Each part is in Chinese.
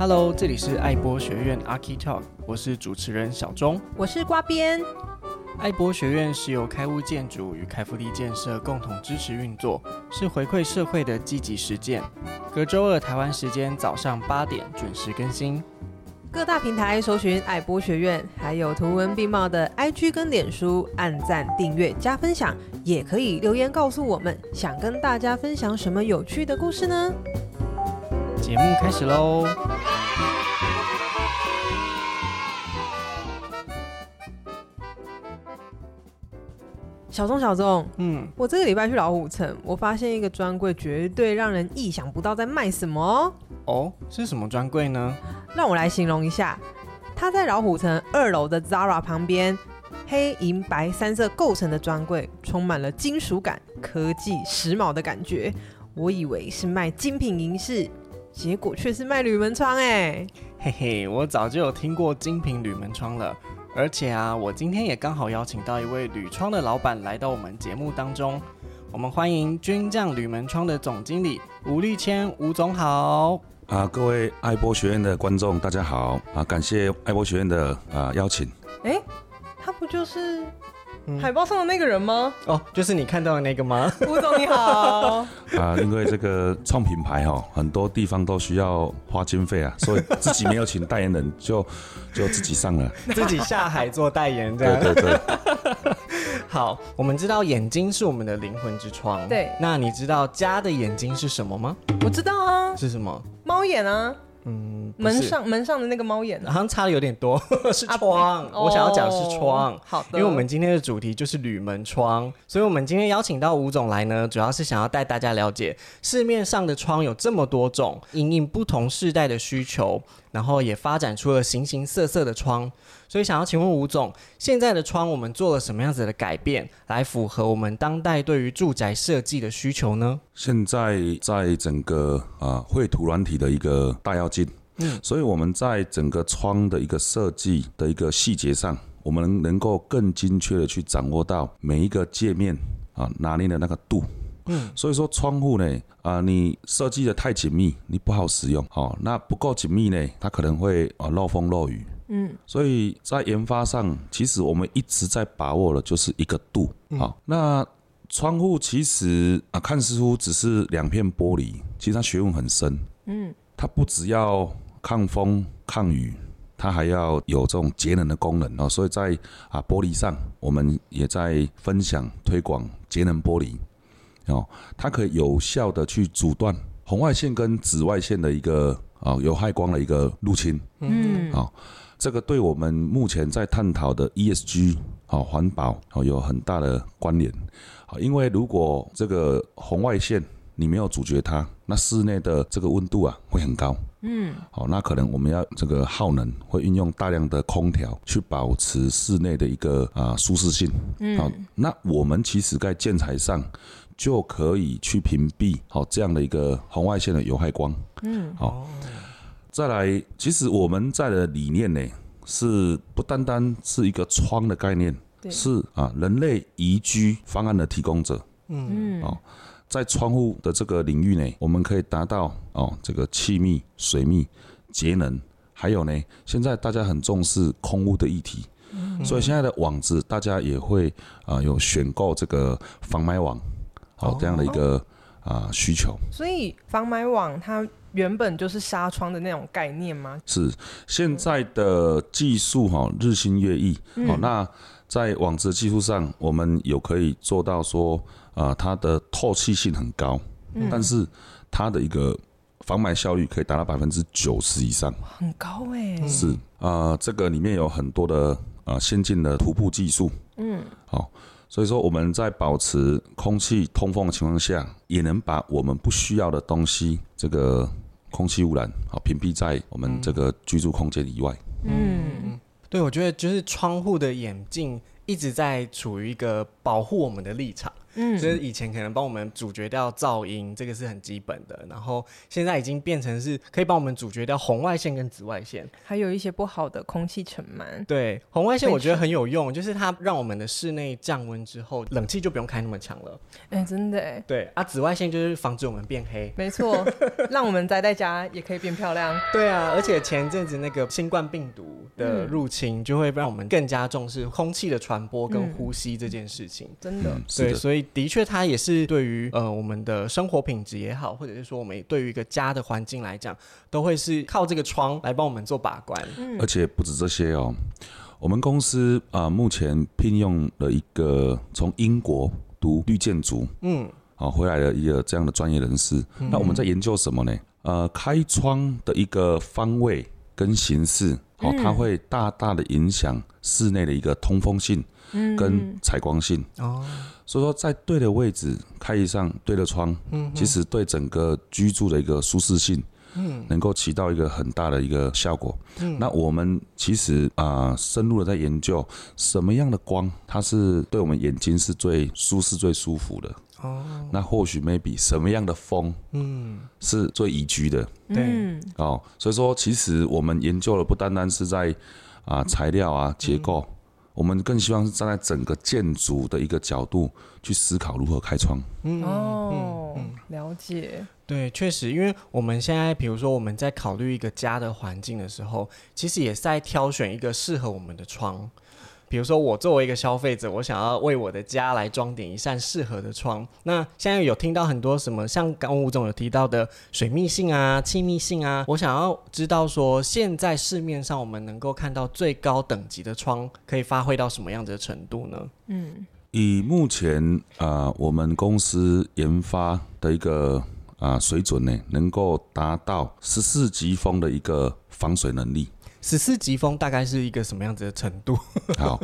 Hello，这里是爱播学院 Archi Talk，我是主持人小钟，我是瓜边。爱播学院是由开屋建筑与开福利建设共同支持运作，是回馈社会的积极实践。隔周二台湾时间早上八点准时更新。各大平台搜寻爱播学院，还有图文并茂的 IG 跟脸书，按赞、订阅、加分享，也可以留言告诉我们，想跟大家分享什么有趣的故事呢？节目开始喽！小钟，小钟，嗯，我这个礼拜去老虎城，我发现一个专柜，绝对让人意想不到在卖什么哦。是什么专柜呢？让我来形容一下，它在老虎城二楼的 Zara 旁边，黑银白三色构成的专柜，充满了金属感、科技、时髦的感觉。我以为是卖精品银饰，结果却是卖铝门窗哎！嘿嘿，我早就有听过精品铝门窗了。而且啊，我今天也刚好邀请到一位铝窗的老板来到我们节目当中。我们欢迎军将铝门窗的总经理吴立谦，吴总好。啊，各位爱播学院的观众，大家好啊！感谢爱播学院的啊邀请。哎、欸，他不就是海报上的那个人吗？嗯、哦，就是你看到的那个吗？吴总你好。啊，因为这个创品牌哈，很多地方都需要花经费啊，所以自己没有请代言人，就就自己上了，自己下海做代言这样。对对对。好，我们知道眼睛是我们的灵魂之窗。对。那你知道家的眼睛是什么吗？我知道啊。是什么？猫眼啊。嗯，门上门上的那个猫眼，好像差的有点多，是窗。啊、我想要讲是窗、哦，好的。因为我们今天的主题就是铝门窗，所以我们今天邀请到吴总来呢，主要是想要带大家了解市面上的窗有这么多种，因应不同世代的需求，然后也发展出了形形色色的窗。所以想要请问吴总，现在的窗我们做了什么样子的改变，来符合我们当代对于住宅设计的需求呢？现在在整个啊绘图软体的一个大跃进，嗯，所以我们在整个窗的一个设计的一个细节上，我们能够更精确的去掌握到每一个界面啊拿捏的那个度，嗯，所以说窗户呢啊你设计的太紧密，你不好使用，哦，那不够紧密呢，它可能会啊漏风漏雨。嗯，所以在研发上，其实我们一直在把握的就是一个度。好、嗯，那窗户其实啊，看似乎只是两片玻璃，其实它学问很深。嗯，它不只要抗风抗雨，它还要有这种节能的功能哦。所以在啊玻璃上，我们也在分享推广节能玻璃哦，它可以有效的去阻断红外线跟紫外线的一个啊有害光的一个入侵。嗯，好。这个对我们目前在探讨的 ESG 啊环保啊有很大的关联啊，因为如果这个红外线你没有阻绝它，那室内的这个温度啊会很高。嗯，好，那可能我们要这个耗能，会运用大量的空调去保持室内的一个啊舒适性。嗯，好，那我们其实在建材上就可以去屏蔽好这样的一个红外线的有害光。嗯，好。再来，其实我们在的理念呢，是不单单是一个窗的概念，是啊，人类宜居方案的提供者。嗯嗯哦，在窗户的这个领域呢，我们可以达到哦这个气密、水密、节能，还有呢，现在大家很重视空屋的议题，所以现在的网子大家也会啊有选购这个防霾网，好这样的一个啊需求。所以防霾网它。原本就是纱窗的那种概念吗？是现在的技术哈日新月异，好、嗯、那在网子技术上，我们有可以做到说啊、呃，它的透气性很高，嗯、但是它的一个防霾效率可以达到百分之九十以上，很高哎、欸。是啊、呃，这个里面有很多的啊、呃、先进的涂布技术，嗯，好。所以说我们在保持空气通风的情况下，也能把我们不需要的东西，这个空气污染啊，屏蔽在我们这个居住空间以外。嗯，对，我觉得就是窗户的眼镜一直在处于一个保护我们的立场，嗯，就是以前可能帮我们阻绝掉噪音，这个是很基本的。然后现在已经变成是可以帮我们阻绝掉红外线跟紫外线，还有一些不好的空气尘螨。对，红外线我觉得很有用，就是它让我们的室内降温之后，冷气就不用开那么强了。哎、欸，真的哎。对啊，紫外线就是防止我们变黑。没错，让我们宅在家也可以变漂亮。对啊，而且前阵子那个新冠病毒的入侵，就会让我们更加重视空气的传播跟呼吸这件事情。嗯、真的，对，所以的确它也是对于呃我们的生活品质也好，或者是说我们对于一个家的环境来讲，都会是靠这个窗来帮我们做把关。嗯、而且不止这些哦，我们公司啊、呃、目前聘用了一个从英国读绿建筑，嗯，啊、哦、回来的一个这样的专业人士。嗯、那我们在研究什么呢？呃，开窗的一个方位跟形式，哦，它会大大的影响室内的一个通风性，跟采光性。哦，所以说在对的位置开一扇对的窗，嗯，其实对整个居住的一个舒适性，嗯，能够起到一个很大的一个效果。嗯，那我们其实啊、呃，深入的在研究什么样的光，它是对我们眼睛是最舒适、最舒服的。哦，那或许 maybe 什么样的风，嗯，是最宜居的，对，哦，所以说其实我们研究的不单单是在啊材料啊结构，我们更希望是站在整个建筑的一个角度去思考如何开窗。嗯哦，了解。对，确实，因为我们现在比如说我们在考虑一个家的环境的时候，其实也是在挑选一个适合我们的窗。比如说，我作为一个消费者，我想要为我的家来装点一扇适合的窗。那现在有听到很多什么，像刚吴总有提到的水密性啊、气密性啊，我想要知道说，现在市面上我们能够看到最高等级的窗，可以发挥到什么样子的程度呢？嗯，以目前啊、我们公司研发的一个啊、水准呢，能够达到十四级风的一个防水能力。十四级风大概是一个什么样子的程度？好，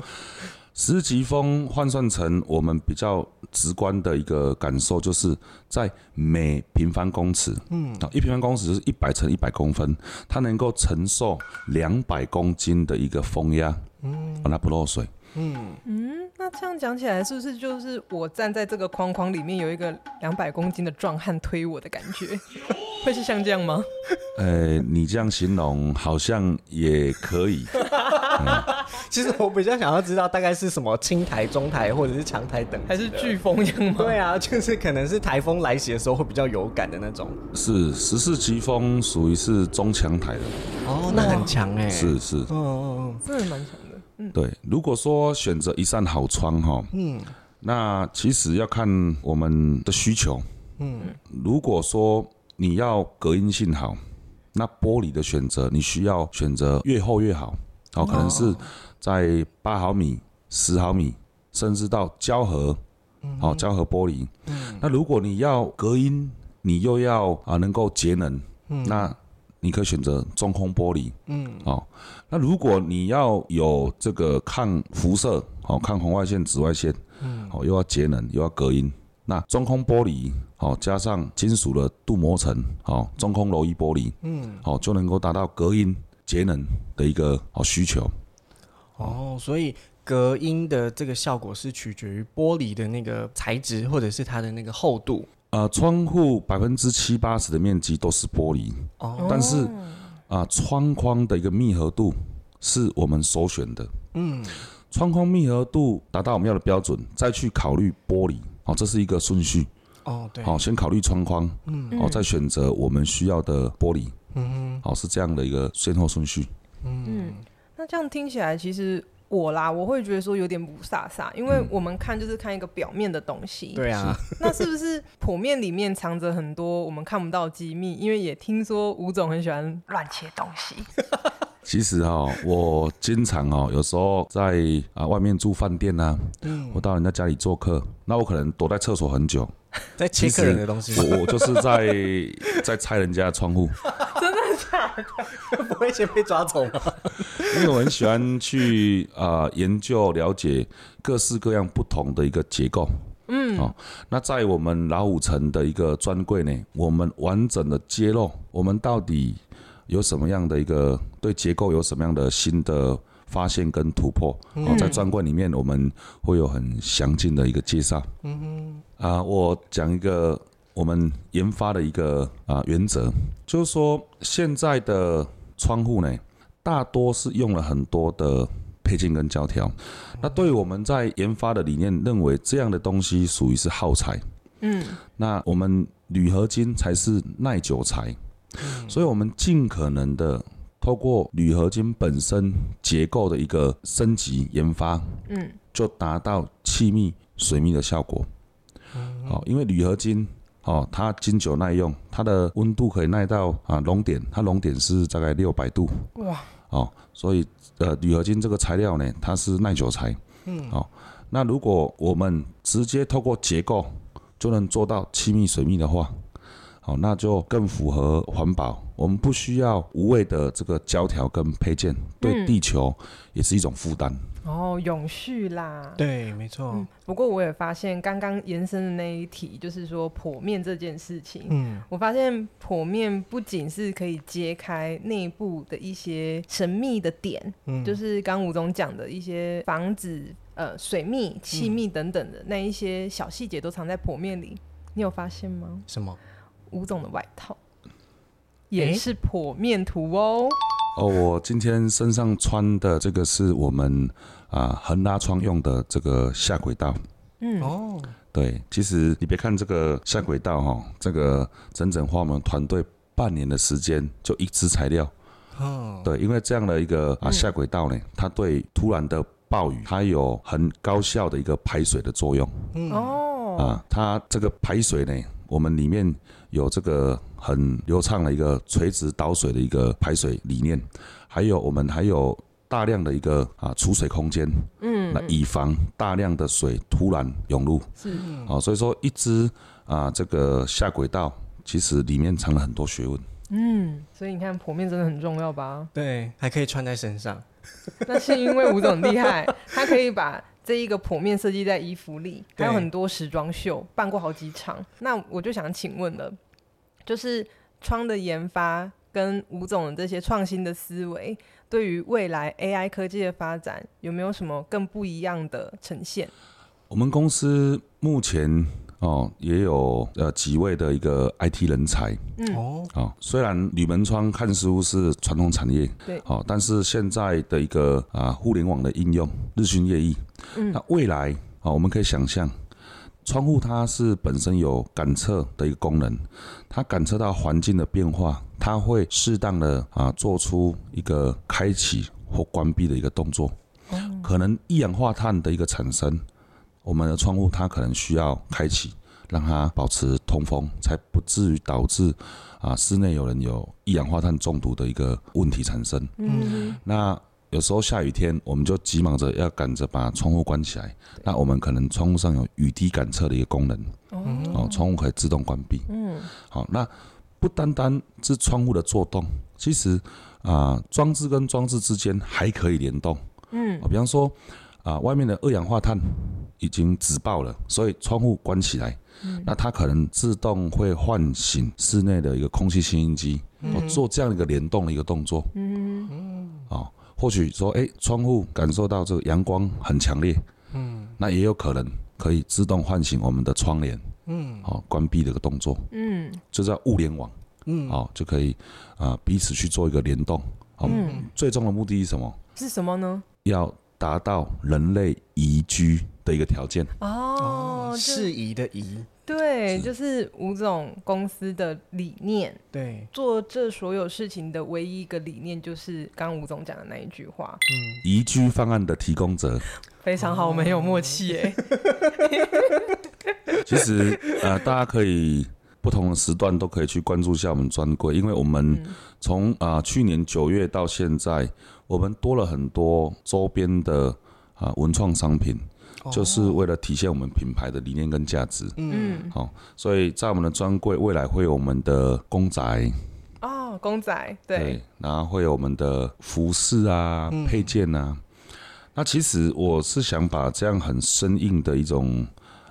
十四级风换算成我们比较直观的一个感受，就是在每平方公尺，嗯，啊一平方公尺是一百乘一百公分，它能够承受两百公斤的一个风压，嗯，让它不漏水。嗯嗯，那这样讲起来，是不是就是我站在这个框框里面，有一个两百公斤的壮汉推我的感觉？会是像这样吗？呃、欸，你这样形容好像也可以。嗯、其实我比较想要知道，大概是什么青台、中台或者是强台等，还是飓风一样吗？对啊，就是可能是台风来袭的时候会比较有感的那种。是十四级风，属于是中强台的。哦，那很强哎。是是。嗯嗯嗯，真的蛮强的。对，如果说选择一扇好窗哈，嗯，那其实要看我们的需求，嗯，如果说你要隔音性好，那玻璃的选择你需要选择越厚越好，哦，可能是在八毫米、十毫米，甚至到胶合，哦，胶合玻璃，嗯，那如果你要隔音，你又要啊能够节能，嗯，那。你可以选择中空玻璃，嗯，哦，那如果你要有这个抗辐射，哦，抗红外线、紫外线，嗯，哦，又要节能又要隔音，那中空玻璃，哦，加上金属的镀膜层，哦，中空柔异玻璃，嗯，哦，就能够达到隔音、节能的一个哦需求。哦，所以隔音的这个效果是取决于玻璃的那个材质或者是它的那个厚度。呃，窗户百分之七八十的面积都是玻璃，哦，但是啊、呃，窗框的一个密合度是我们首选的，嗯，窗框密合度达到我们要的标准，再去考虑玻璃，哦，这是一个顺序，哦，对，好，先考虑窗框，嗯，哦，再选择我们需要的玻璃，嗯，好，是这样的一个先后顺序，嗯，那这样听起来其实。我啦，我会觉得说有点不飒飒，因为我们看就是看一个表面的东西。对啊，那是不是剖面里面藏着很多我们看不到机密？因为也听说吴总很喜欢乱切东西。其实哈、喔，我经常哦、喔，有时候在啊外面住饭店啊，嗯，我到人家家里做客，那我可能躲在厕所很久，在切客人的东西。我我就是在在拆人家的窗户。假的？不会先被抓走吗？因为我很喜欢去啊、呃、研究了解各式各样不同的一个结构。嗯，哦，那在我们老五城的一个专柜呢，我们完整的揭露我们到底。有什么样的一个对结构有什么样的新的发现跟突破。哦，在专柜里面我们会有很详尽的一个介绍。嗯哼，啊，我讲一个我们研发的一个啊原则，就是说现在的窗户呢，大多是用了很多的配件跟胶条。那对于我们在研发的理念，认为这样的东西属于是耗材。嗯，那我们铝合金才是耐久材。所以，我们尽可能的透过铝合金本身结构的一个升级研发，嗯，就达到气密水密的效果。好，因为铝合金哦，它经久耐用，它的温度可以耐到啊熔点，它熔点是大概六百度。哇！哦，所以呃，铝合金这个材料呢，它是耐久材。嗯。哦，那如果我们直接透过结构就能做到气密水密的话。好，那就更符合环保。我们不需要无谓的这个胶条跟配件，对地球也是一种负担。哦，永续啦。对，没错。嗯，不过我也发现，刚刚延伸的那一题，就是说剖面这件事情。嗯，我发现剖面不仅是可以揭开内部的一些神秘的点，嗯，就是刚吴总讲的一些房子、呃，水密、气密等等的那一些小细节，都藏在剖面里。你有发现吗？什么？吴总的外套也是剖面图哦。哦，我今天身上穿的这个是我们啊横拉窗用的这个下轨道。嗯哦，对，其实你别看这个下轨道哈，这个整整花我们团队半年的时间就一支材料。哦，对，因为这样的一个啊下轨道呢，它对突然的暴雨，它有很高效的一个排水的作用。嗯哦，啊，它这个排水呢，我们里面。有这个很流畅的一个垂直导水的一个排水理念，还有我们还有大量的一个啊储水空间，嗯，那以防大量的水突然涌入，是，啊，所以说一只啊这个下轨道其实里面藏了很多学问，嗯，所以你看剖面真的很重要吧？对，还可以穿在身上，那是因为吴总厉害，他可以把。这一个剖面设计在衣服里，还有很多时装秀，办过好几场。那我就想请问了，就是窗的研发跟吴总的这些创新的思维，对于未来 AI 科技的发展，有没有什么更不一样的呈现？我们公司目前。哦，也有呃几位的一个 IT 人才，嗯。哦，哦，虽然铝门窗看似乎是传统产业，对，哦，但是现在的一个啊互联网的应用日新月异，嗯，那未来啊、哦、我们可以想象，窗户它是本身有感测的一个功能，它感测到环境的变化，它会适当的啊做出一个开启或关闭的一个动作，哦，可能一氧化碳的一个产生。我们的窗户它可能需要开启，让它保持通风，才不至于导致啊室内有人有一氧化碳中毒的一个问题产生。嗯，那有时候下雨天，我们就急忙着要赶着把窗户关起来。那我们可能窗户上有雨滴感测的一个功能，哦，窗户可以自动关闭。嗯，好，那不单单是窗户的作动，其实啊装置跟装置之间还可以联动。嗯，比方说啊外面的二氧化碳。已经止爆了，所以窗户关起来，嗯、那它可能自动会唤醒室内的一个空气清新机，嗯、做这样一个联动的一个动作。嗯。嗯，哦，或许说，哎、欸，窗户感受到这个阳光很强烈，嗯，那也有可能可以自动唤醒我们的窗帘，嗯，哦，关闭的一个动作，嗯，就叫物联网，嗯，哦，就可以啊、呃、彼此去做一个联动，哦、嗯，最终的目的是什么？是什么呢？要达到人类宜居的一个条件。哦，适宜的宜，对，就是吴总公司的理念，对，做这所有事情的唯一一个理念就是刚吴总讲的那一句话，嗯，宜居方案的提供者，非常好，我们很有默契哎。其实呃，大家可以不同的时段都可以去关注一下我们专柜，因为我们从啊、呃、去年九月到现在。我们多了很多周边的啊文创商品，就是为了体现我们品牌的理念跟价值。嗯，好，所以在我们的专柜未来会有我们的公仔哦，公仔对，对，然后会有我们的服饰啊、配件啊。那其实我是想把这样很生硬的一种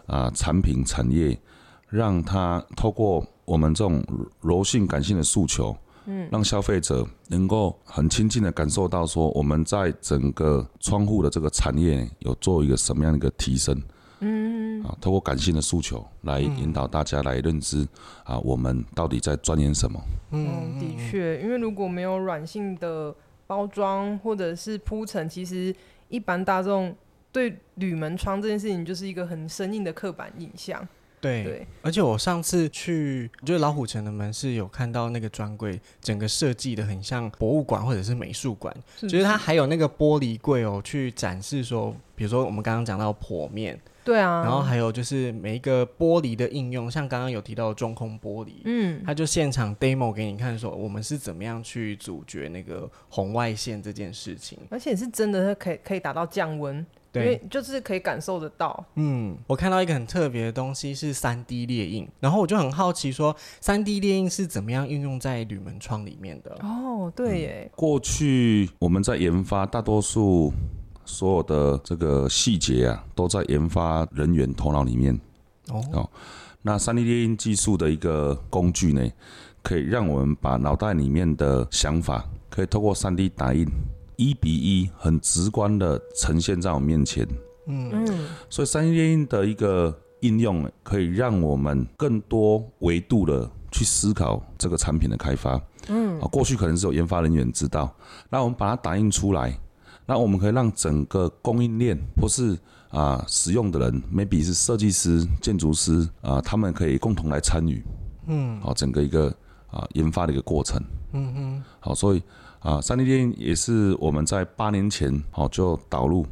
啊产品产业，让它透过我们这种柔性感性的诉求。嗯，让消费者能够很亲近的感受到说我们在整个窗户的这个产业有做一个什么样的一个提升。嗯，啊，透过感性的诉求来引导大家来认知啊，我们到底在钻研什么？嗯，的确，因为如果没有软性的包装或者是铺陈，其实一般大众对铝门窗这件事情就是一个很生硬的刻板印象。对，对，而且我上次去，就是老虎城的门市有看到那个专柜，整个设计的很像博物馆或者是美术馆，是是。就是它还有那个玻璃柜哦，去展示说，比如说我们刚刚讲到剖面。对啊，然后还有就是每一个玻璃的应用，像刚刚有提到的中空玻璃，嗯，他就现场 demo 给你看，说我们是怎么样去阻绝那个红外线这件事情，而且是真的可以可以达到降温，对，因为就是可以感受得到。嗯，我看到一个很特别的东西是三 D 列印，然后我就很好奇说，三 D 列印是怎么样运用在铝门窗里面的？哦，对耶，嗯，过去我们在研发大多数。所有的这个细节啊，都在研发人员头脑里面。哦，哦，那三 D 列印技术的一个工具呢，可以让我们把脑袋里面的想法，可以透过三 D 打印，一比一，很直观的呈现在我面前。嗯嗯，所以三 D 列印的一个应用，可以让我们更多维度的去思考这个产品的开发。嗯，啊，过去可能是有研发人员知道，那我们把它打印出来。那我们可以让整个供应链或是啊、呃、使用的人，maybe 是设计师、建筑师啊、呃，他们可以共同来参与，嗯，好，整个一个啊、呃、研发的一个过程，嗯嗯，好，所以啊三 D 列印也是我们在八年前好就导入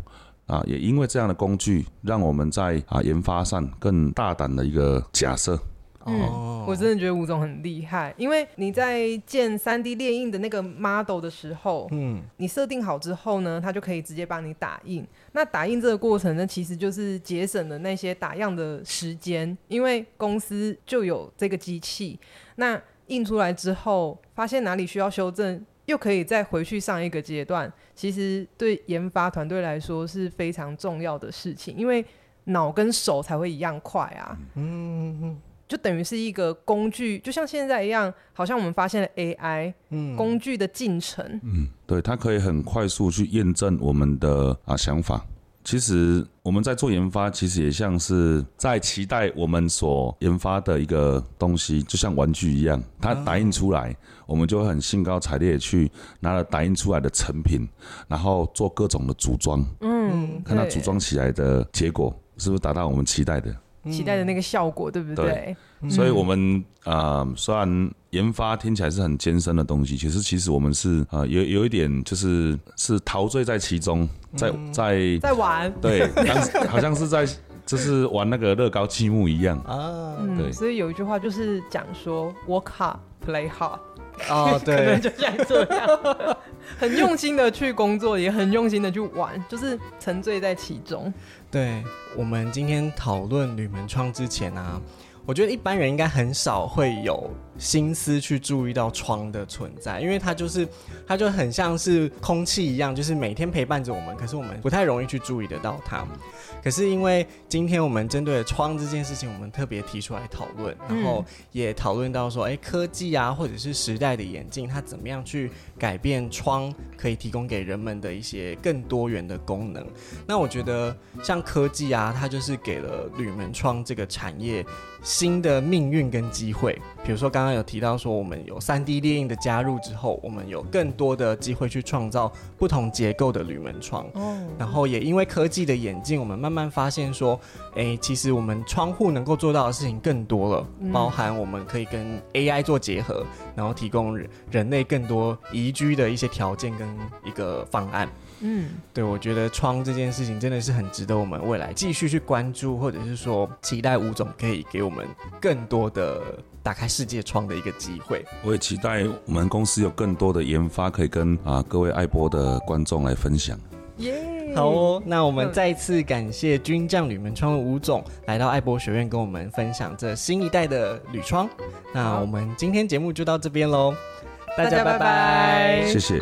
啊，也因为这样的工具，让我们在啊研发上更大胆的一个假设。嗯，我真的觉得吴总很厉害，因为你在建三 D 列印的那个 model 的时候，嗯，你设定好之后呢，它就可以直接帮你打印。那打印这个过程呢，其实就是节省了那些打样的时间，因为公司就有这个机器。那印出来之后，发现哪里需要修正，又可以再回去上一个阶段。其实对研发团队来说是非常重要的事情，因为脑跟手才会一样快啊。嗯嗯。就等于是一个工具，就像现在一样，好像我们发现了 AI，嗯，工具的进程，嗯，对，它可以很快速去验证我们的啊想法。其实我们在做研发，其实也像是在期待我们所研发的一个东西，就像玩具一样，它打印出来，我们就会很兴高采烈去拿了打印出来的成品，然后做各种的组装，嗯，看它组装起来的结果是不是达到我们期待的。期待的那个效果，对不对？对，所以，我们啊、呃，虽然研发听起来是很艰深的东西，其实，其实我们是啊、呃，有有一点就是是陶醉在其中，在在在玩，对，好像是在就是玩那个乐高积木一样。啊。对、嗯，所以有一句话就是讲说，work hard, play hard。哦，对，可能就像这样，很用心的去工作，也很用心的去玩，就是沉醉在其中。对，我们今天讨论铝门窗之前啊，我觉得一般人应该很少会有心思去注意到窗的存在，因为它就是，它就很像是空气一样，就是每天陪伴着我们，可是我们不太容易去注意得到它。可是因为今天我们针对窗这件事情，我们特别提出来讨论，然后也讨论到说，哎，科技啊，或者是时代的眼镜，它怎么样去改变窗可以提供给人们的一些更多元的功能。那我觉得像科技啊，它就是给了铝门窗这个产业新的命运跟机会。比如说刚刚有提到说，我们有 3D 列印的加入之后，我们有更多的机会去创造不同结构的铝门窗。哦，然后也因为科技的演进，我们慢慢发现说，哎，其实我们窗户能够做到的事情更多了，包含我们可以跟 AI 做结合，然后提供人人类更多宜居的一些条件跟一个方案。嗯，对，我觉得窗这件事情真的是很值得我们未来继续去关注，或者是说期待吴总可以给我们更多的打开世界窗的一个机会。我也期待我们公司有更多的研发可以跟啊各位爱播的观众来分享。耶、yeah，好哦，那我们再次感谢军将铝门窗的吴总来到爱博学院跟我们分享这新一代的铝窗。那我们今天节目就到这边喽，大家拜拜，谢谢。